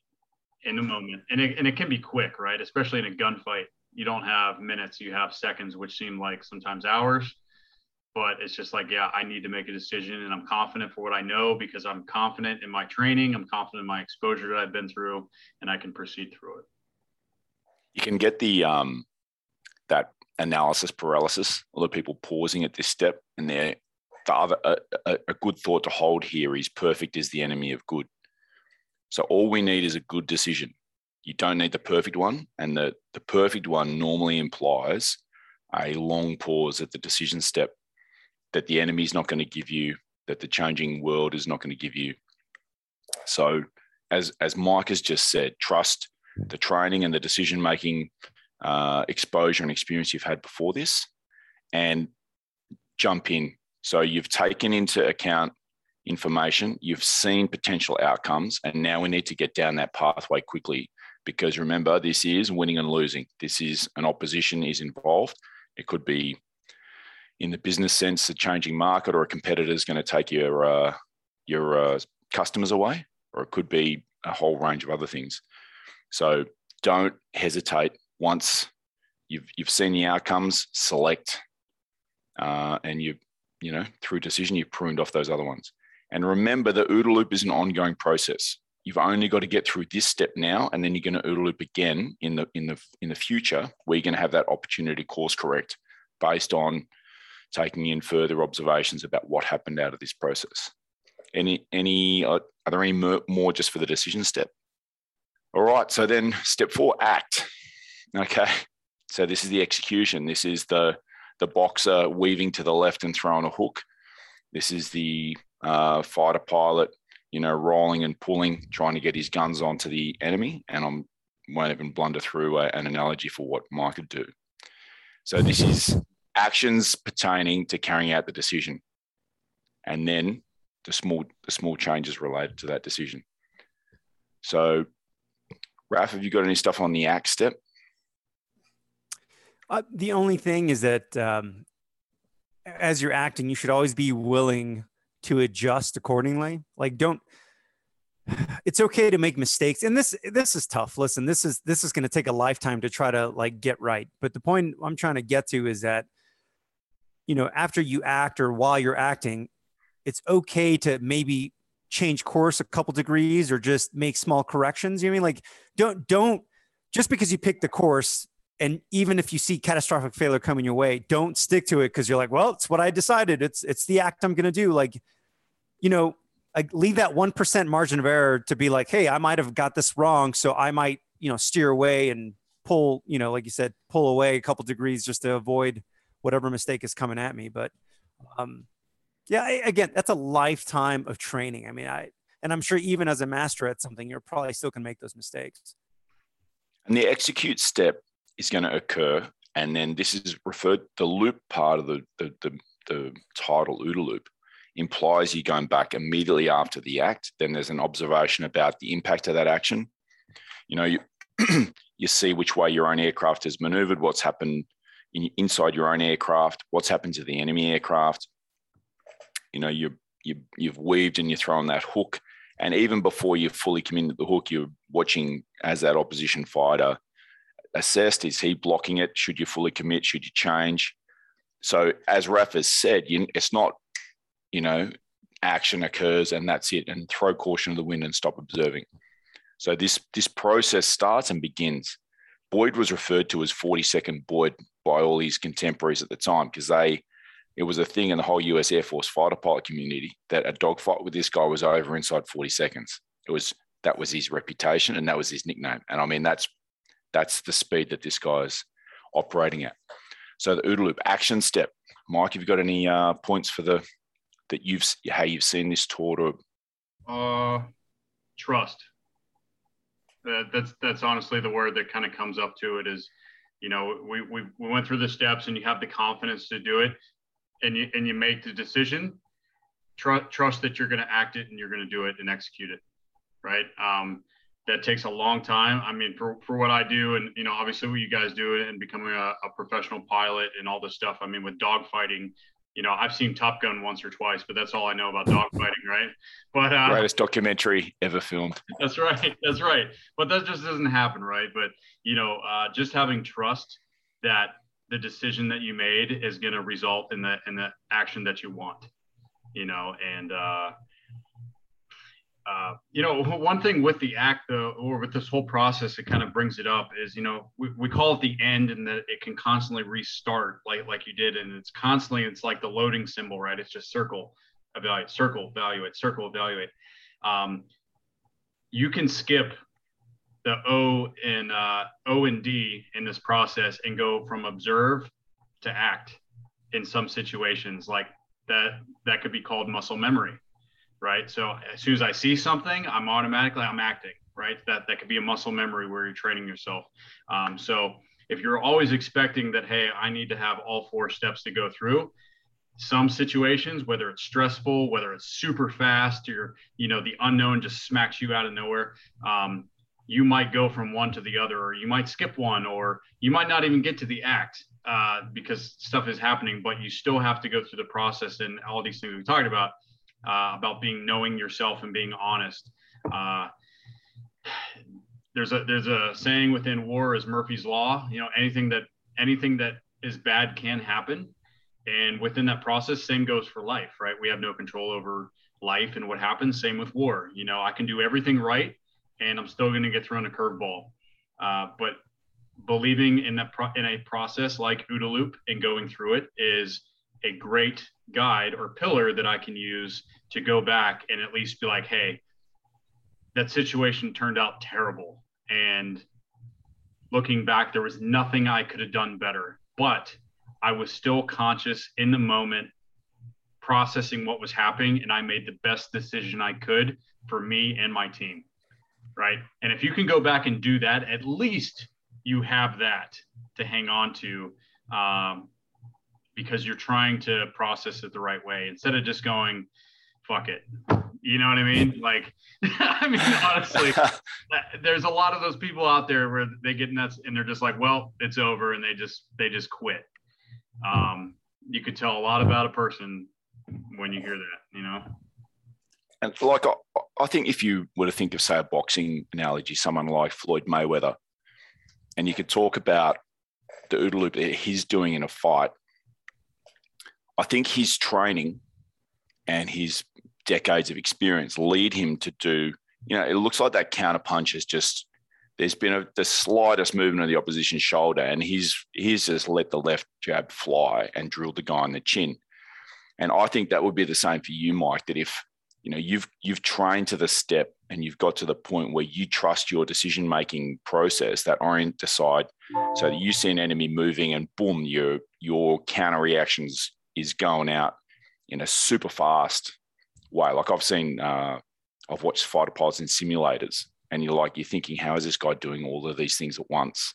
in the moment. And it, and it can be quick, right? Especially in a gunfight you don't have minutes, you have seconds, which seem like sometimes hours. But it's just like, yeah, I need to make a decision and I'm confident for what I know because I'm confident in my training, I'm confident in my exposure that I've been through, and I can proceed through it. You can get the um that analysis paralysis, a lot of people pausing at this step and they're the other a, a, a good thought to hold here is perfect is the enemy of good. So all we need is a good decision you don't need the perfect one. And the, the perfect one normally implies a long pause at the decision step that the enemy is not going to give you, that the changing world is not going to give you. So, as, as Mike has just said, trust the training and the decision making uh, exposure and experience you've had before this and jump in. So, you've taken into account information, you've seen potential outcomes, and now we need to get down that pathway quickly because remember, this is winning and losing. This is an opposition is involved. It could be in the business sense, a changing market or a competitor is going to take your uh, your uh, customers away, or it could be a whole range of other things. So don't hesitate once you've you've seen the outcomes, select, uh, and you you know through decision you've pruned off those other ones. And remember, the OODA loop is an ongoing process. You've only got to get through this step now, and then you're going to OODA loop again in the in the in the future, where you're going to have that opportunity course correct based on taking in further observations about what happened out of this process. Any any uh, are there any more just for the decision step? All right. So then step four, act. Okay. So this is the execution. This is the the boxer weaving to the left and throwing a hook. This is the uh, fighter pilot, you know, rolling and pulling, trying to get his guns onto the enemy. And I won't even blunder through a, an analogy for what Mike would do. So this is actions pertaining to carrying out the decision, and then the small the small changes related to that decision. So, Raf, have you got any stuff on the act step? Uh, the only thing is that um, as you're acting, you should always be willing to adjust accordingly. Like, don't. It's okay to make mistakes, and this this is tough. Listen, this is this is going to take a lifetime to try to like get right. But the point I'm trying to get to is that, you know, after you act or while you're acting, it's okay to maybe change course a couple degrees or just make small corrections. You know I mean like don't don't just because you pick the course and even if you see catastrophic failure coming your way, don't stick to it because you're like, well, it's what I decided. It's it's the act I'm gonna do. Like, you know, leave that one percent margin of error to be like, hey, I might have got this wrong, so I might you know steer away and pull, you know, like you said, pull away a couple degrees just to avoid whatever mistake is coming at me. But um, yeah, I, again, that's a lifetime of training. I mean, I and I'm sure even as a master at something, you're probably still can make those mistakes. And the execute step is going to occur, and then this is referred the loop part of the the the, the title OODA loop implies you're going back immediately after the act. Then there's an observation about the impact of that action. You know, you you see which way your own aircraft has maneuvered, what's happened in, inside your own aircraft, what's happened to the enemy aircraft, you know you you you've weaved and you're throwing that hook and even before you fully committed the hook you're watching as that opposition fighter assessed is he blocking it? Should you fully commit? Should you change? So as Raf has said you, it's not you know action occurs and that's it and throw caution to the wind and stop observing. So this this process starts and begins. Boyd was referred to as 40-Second Boyd by all his contemporaries at the time because they it was a thing in the whole US Air Force fighter pilot community that a dogfight with this guy was over inside 40 seconds. It was that was his reputation and that was his nickname. And I mean that's that's the speed that this guy's operating at. So the OODA loop action step. Mike, have you got any uh, points for the that you've how you've seen this taught or uh trust. That, that's that's honestly the word that kind of comes up to it is you know we, we we went through the steps and you have the confidence to do it and you and you make the decision, trust trust that you're going to act it and you're going to do it and execute it, right? Um, that takes a long time. I mean, for, for what I do, and you know, obviously what you guys do, and becoming a, a professional pilot and all this stuff. I mean, with dogfighting, you know, I've seen Top Gun once or twice, but that's all I know about dogfighting, right? But uh, greatest documentary ever filmed. That's right. That's right. But that just doesn't happen, right? But you know, uh, just having trust that the decision that you made is going to result in the in the action that you want you know and uh, uh, you know one thing with the act though or with this whole process it kind of brings it up is you know we, we call it the end and that it can constantly restart like like you did and it's constantly it's like the loading symbol right? It's just circle evaluate circle evaluate circle evaluate. Um, you can skip the O and uh, O and D in this process and go from observe to act in some situations like that that could be called muscle memory right? So as soon as i see something i'm automatically i'm acting right? That that could be a muscle memory where you're training yourself. Um, so if you're always expecting that hey i need to have all four steps to go through some situations whether it's stressful whether it's super fast or you know the unknown just smacks you out of nowhere um, you might go from one to the other, or you might skip one, or you might not even get to the act uh, because stuff is happening, but you still have to go through the process and all these things we talked about, uh, about being knowing yourself and being honest. Uh, there's a there's a saying within war is Murphy's law. You know, anything that anything that is bad can happen. And within that process, same goes for life, right? We have no control over life and what happens. Same with war. You know, I can do everything right and I'm still going to get thrown a curveball. Uh, but believing in that pro- in a process like OODA Loop and going through it is a great guide or pillar that I can use to go back and at least be like, hey, that situation turned out terrible. And looking back, there was nothing I could have done better. But I was still conscious in the moment, processing what was happening, and I made the best decision I could for me and my team. Right. And if you can go back and do that, at least you have that to hang on to um, because you're trying to process it the right way instead of just going, fuck it. You know what I mean? Like, I mean, honestly, there's a lot of those people out there where they get nuts and they're just like, well, it's over. And they just, they just quit. Um, you could tell a lot about a person when you hear that, you know? And like, I, I think if you were to think of, say, a boxing analogy, someone like Floyd Mayweather, and you could talk about the OODA loop that he's doing in a fight. I think his training and his decades of experience lead him to do, you know, it looks like that counter punch is just there's been a, the slightest movement of the opposition's shoulder, and he's he's just let the left jab fly and drilled the guy in the chin. And I think that would be the same for you, Mike. That if you know you've you've trained to the step and you've got to the point where you trust your decision making process that orient decide so that you see an enemy moving and boom your your counter reactions is going out in a super fast way like i've seen uh, i've watched fighter pilots in simulators and you're like you're thinking how is this guy doing all of these things at once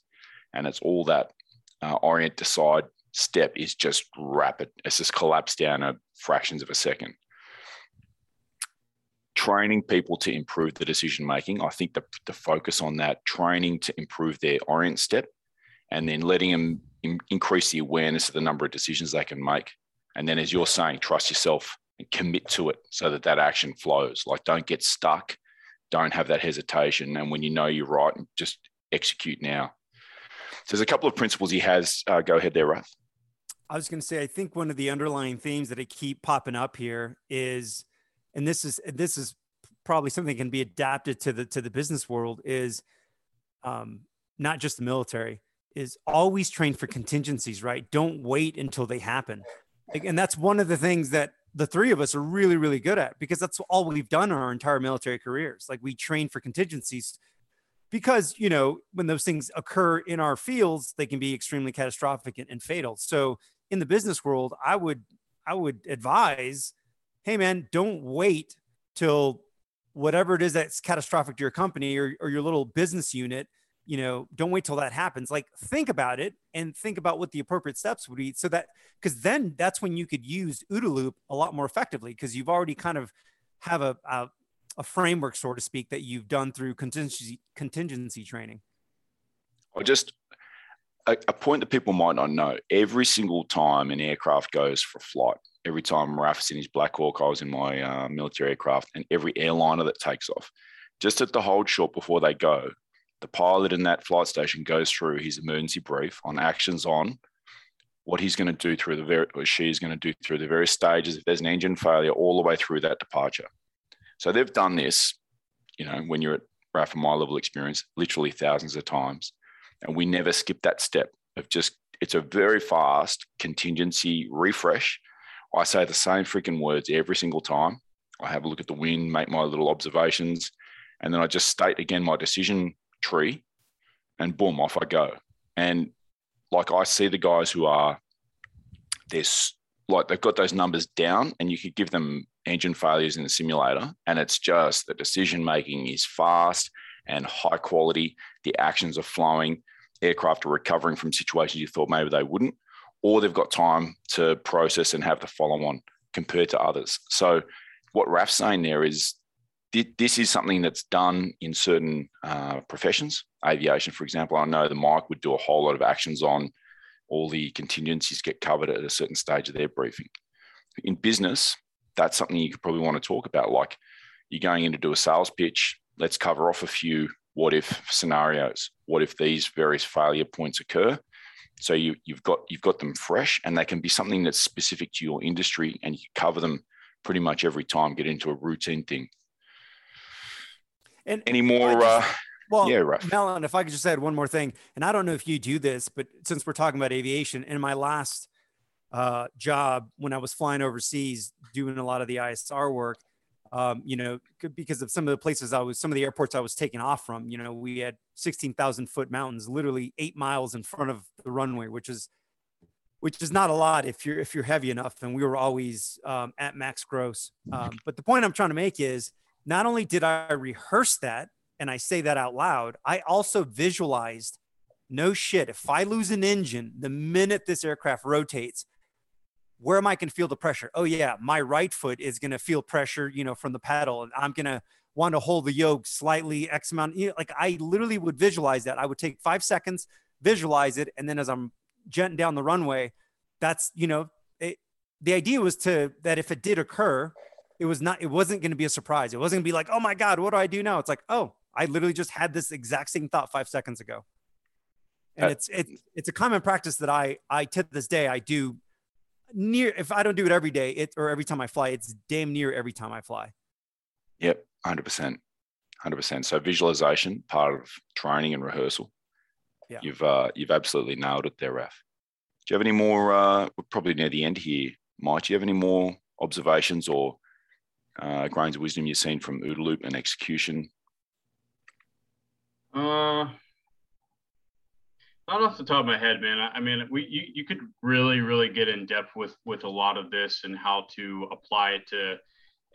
and it's all that uh, orient decide step is just rapid it's just collapsed down a fractions of a second training people to improve the decision making. I think the, the focus on that training to improve their orient step and then letting them in, increase the awareness of the number of decisions they can make. And then, as you're saying, trust yourself and commit to it so that that action flows. Like, don't get stuck, don't have that hesitation. And when you know you're right, just execute now. So, there's a couple of principles he has. Uh, go ahead there, Raf. I was going to say, I think one of the underlying themes that I keep popping up here is and this is this is probably something that can be adapted to the to the business world is um, not just the military is always train for contingencies right don't wait until they happen and that's one of the things that the three of us are really really good at because that's all we've done in our entire military careers. Like we train for contingencies because you know when those things occur in our fields they can be extremely catastrophic and, and fatal. So in the business world i would i would advise hey man, don't wait till whatever it is that's catastrophic to your company or, or your little business unit you know don't wait till that happens. Like think about it and think about what the appropriate steps would be so that because then that's when you could use OODA loop a lot more effectively because you've already kind of have a, a, a framework so to speak that you've done through contingency contingency training. I just a, a point that people might not know every single time an aircraft goes for flight every time Raf's in his Black Hawk, I was in my uh, military aircraft, and every airliner that takes off, just at the hold short before they go, the pilot in that flight station goes through his emergency brief on actions on what he's going to do through the very, or she's going to do through the various stages. If there's an engine failure, all the way through that departure. So they've done this, you know, when you're at Raf and my level experience, literally thousands of times, and we never skip that step of just. It's a very fast contingency refresh I say the same freaking words every single time. I have a look at the wind, make my little observations, and then I just state again my decision tree, and boom, off I go. And like I see the guys who are there's like they've got those numbers down, and you could give them engine failures in the simulator, and it's just the decision making is fast and high quality. The actions are flowing. Aircraft are recovering from situations you thought maybe they wouldn't or they've got time to process and have the follow on compared to others. So, what Raf's saying there is this is something that's done in certain uh, professions. Aviation, for example, I know the Mike would do a whole lot of actions on all the contingencies get covered at a certain stage of their briefing. In business, that's something you could probably want to talk about. Like you're going in to do a sales pitch, let's cover off a few what if scenarios. What if these various failure points occur? So you, you've got you've got them fresh, and they can be something that's specific to your industry, and you cover them pretty much every time. Get into a routine thing. And Any more? uh, Well, Yeah, Raf. Melon, if I could just add one more thing, and I don't know if you do this, but since we're talking about aviation, in my last uh, job when I was flying overseas doing a lot of the ISR work, um, you know, because of some of the places I was, some of the airports I was taking off from, you know, we had 16,000 foot mountains, literally eight miles in front of the runway, which is, which is not a lot if you're, if you're heavy enough. And we were always um, at max gross. Um, but the point I'm trying to make is not only did I rehearse that, and I say that out loud, I also visualized no shit. If I lose an engine the minute this aircraft rotates, where am I going to feel the pressure? Oh, yeah, my right foot is going to feel pressure, you know, from the pedal, and I'm going to want to hold the yoke slightly X amount. You know, like I literally would visualize that. I would take five seconds, visualize it, and then as I'm jetting down the runway, that's you know, it, the idea was to that if it did occur, it was not, it wasn't going to be a surprise. It wasn't going to be like, oh my god, what do I do now? It's like, oh, I literally just had this exact same thought five seconds ago. And Uh, it's it's it's a common practice that I I to this day I do near if I don't do it every day, it or every time I fly, it's damn near every time I fly. Yep, hundred percent, hundred percent. So visualization, part of training and rehearsal. Yeah. You've uh, you've absolutely nailed it there, Raf. Do you have any more? Uh, we're probably near the end here, Mike. Do you have any more observations or uh, grains of wisdom you've seen from OODA and execution? Uh, not off the top of my head, man. I, I mean, we you, you could really really get in depth with with a lot of this and how to apply it to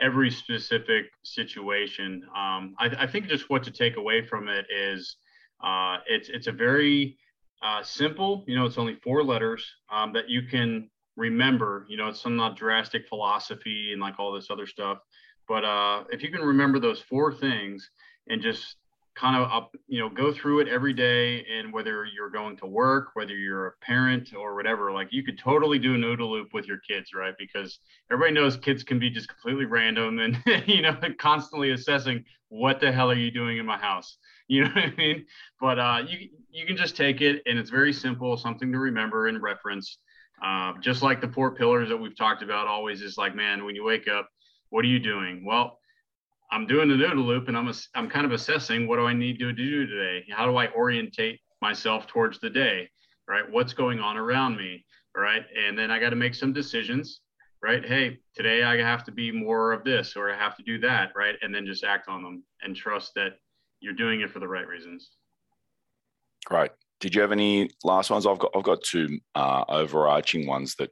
every specific situation. Um, I, I think just what to take away from it is uh, it's it's a very uh, simple. You know, it's only four letters um, that you can remember. You know, it's some not drastic philosophy and like all this other stuff. But uh, if you can remember those four things and just kind of up, you know, go through it every day. And whether you're going to work, whether you're a parent or whatever, like you could totally do an OODA loop with your kids, right? Because everybody knows kids can be just completely random and, you know, constantly assessing what the hell are you doing in my house? You know what I mean? But uh, you, you can just take it and it's very simple, something to remember and reference. Uh, just like the four pillars that we've talked about always is like, man, when you wake up, what are you doing? Well, I'm doing the OODA loop and I'm, a, I'm kind of assessing what do I need to do today? How do I orientate myself towards the day? Right? What's going on around me? Right? And then I got to make some decisions. Right? Hey, today I have to be more of this or I have to do that. Right? And then just act on them and trust that you're doing it for the right reasons. Great. Did you have any last ones? I've got I've got two uh, overarching ones that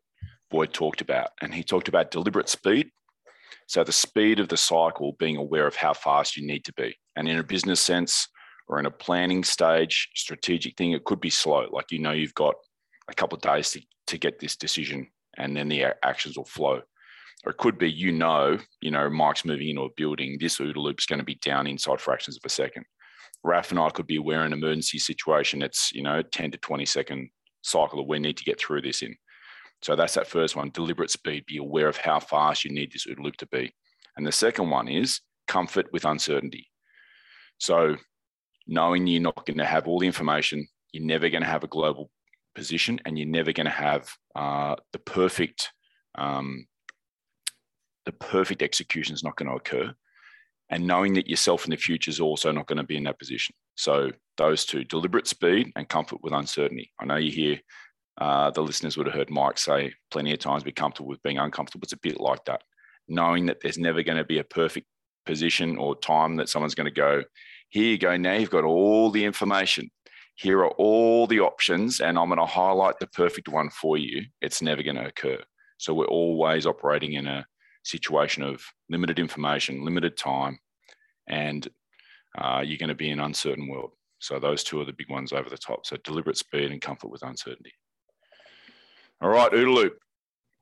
Boyd talked about, and he talked about deliberate speed. So the speed of the cycle, being aware of how fast you need to be, and in a business sense or in a planning stage, strategic thing, it could be slow. Like you know, you've got a couple of days to, to get this decision, and then the actions will flow. Or it could be you know, you know, Mike's moving into a building. This OODA loop is going to be down inside fractions of a second. Raf and I could be aware in an emergency situation, it's, you know, 10 to 20 second cycle that we need to get through this in. So that's that first one, deliberate speed, be aware of how fast you need this loop to be. And the second one is comfort with uncertainty. So knowing you're not going to have all the information, you're never going to have a global position, and you're never going to have uh, the perfect, um, the perfect execution is not going to occur and knowing that yourself in the future is also not going to be in that position. So those two, deliberate speed and comfort with uncertainty. I know you hear uh, the listeners would have heard Mike say plenty of times, be comfortable with being uncomfortable. It's a bit like that, knowing that there's never going to be a perfect position or time that someone's going to go, here you go, now you've got all the information. Here are all the options, and I'm going to highlight the perfect one for you. It's never going to occur. So we're always operating in a situation of limited information, limited time, and uh, you're going to be in an uncertain world. So those two are the big ones over the top. So deliberate speed and comfort with uncertainty. All right, OODA loop.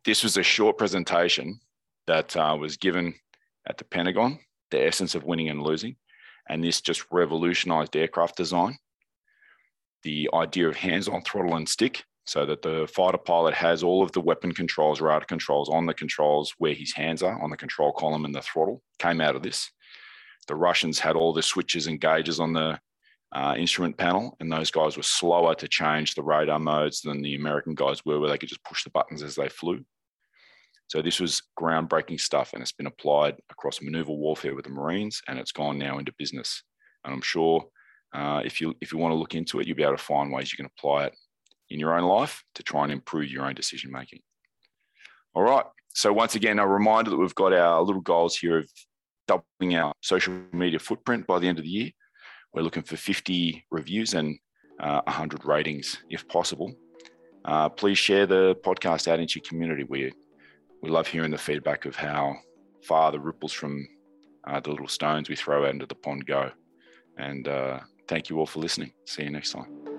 This was a short presentation that uh, was given at the Pentagon, the essence of winning and losing. And this just revolutionized aircraft design. The idea of hands-on throttle and stick so that the fighter pilot has all of the weapon controls, radar controls on the controls where his hands are on the control column and the throttle came out of this. The Russians had all the switches and gauges on the uh, instrument panel, and those guys were slower to change the radar modes than the American guys were, where they could just push the buttons as they flew. So this was groundbreaking stuff, and it's been applied across maneuver warfare with the Marines, and it's gone now into business. And I'm sure uh, if you if you want to look into it, you'll be able to find ways you can apply it in your own life to try and improve your own decision making. All right. So once again, a reminder that we've got our little goals here of doubling our social media footprint by the end of the year. We're looking for 50 reviews and uh, 100 ratings if possible. Uh, please share the podcast out into your community. We we love hearing the feedback of how far the ripples from uh, the little stones we throw out into the pond go. And uh, thank you all for listening. See you next time.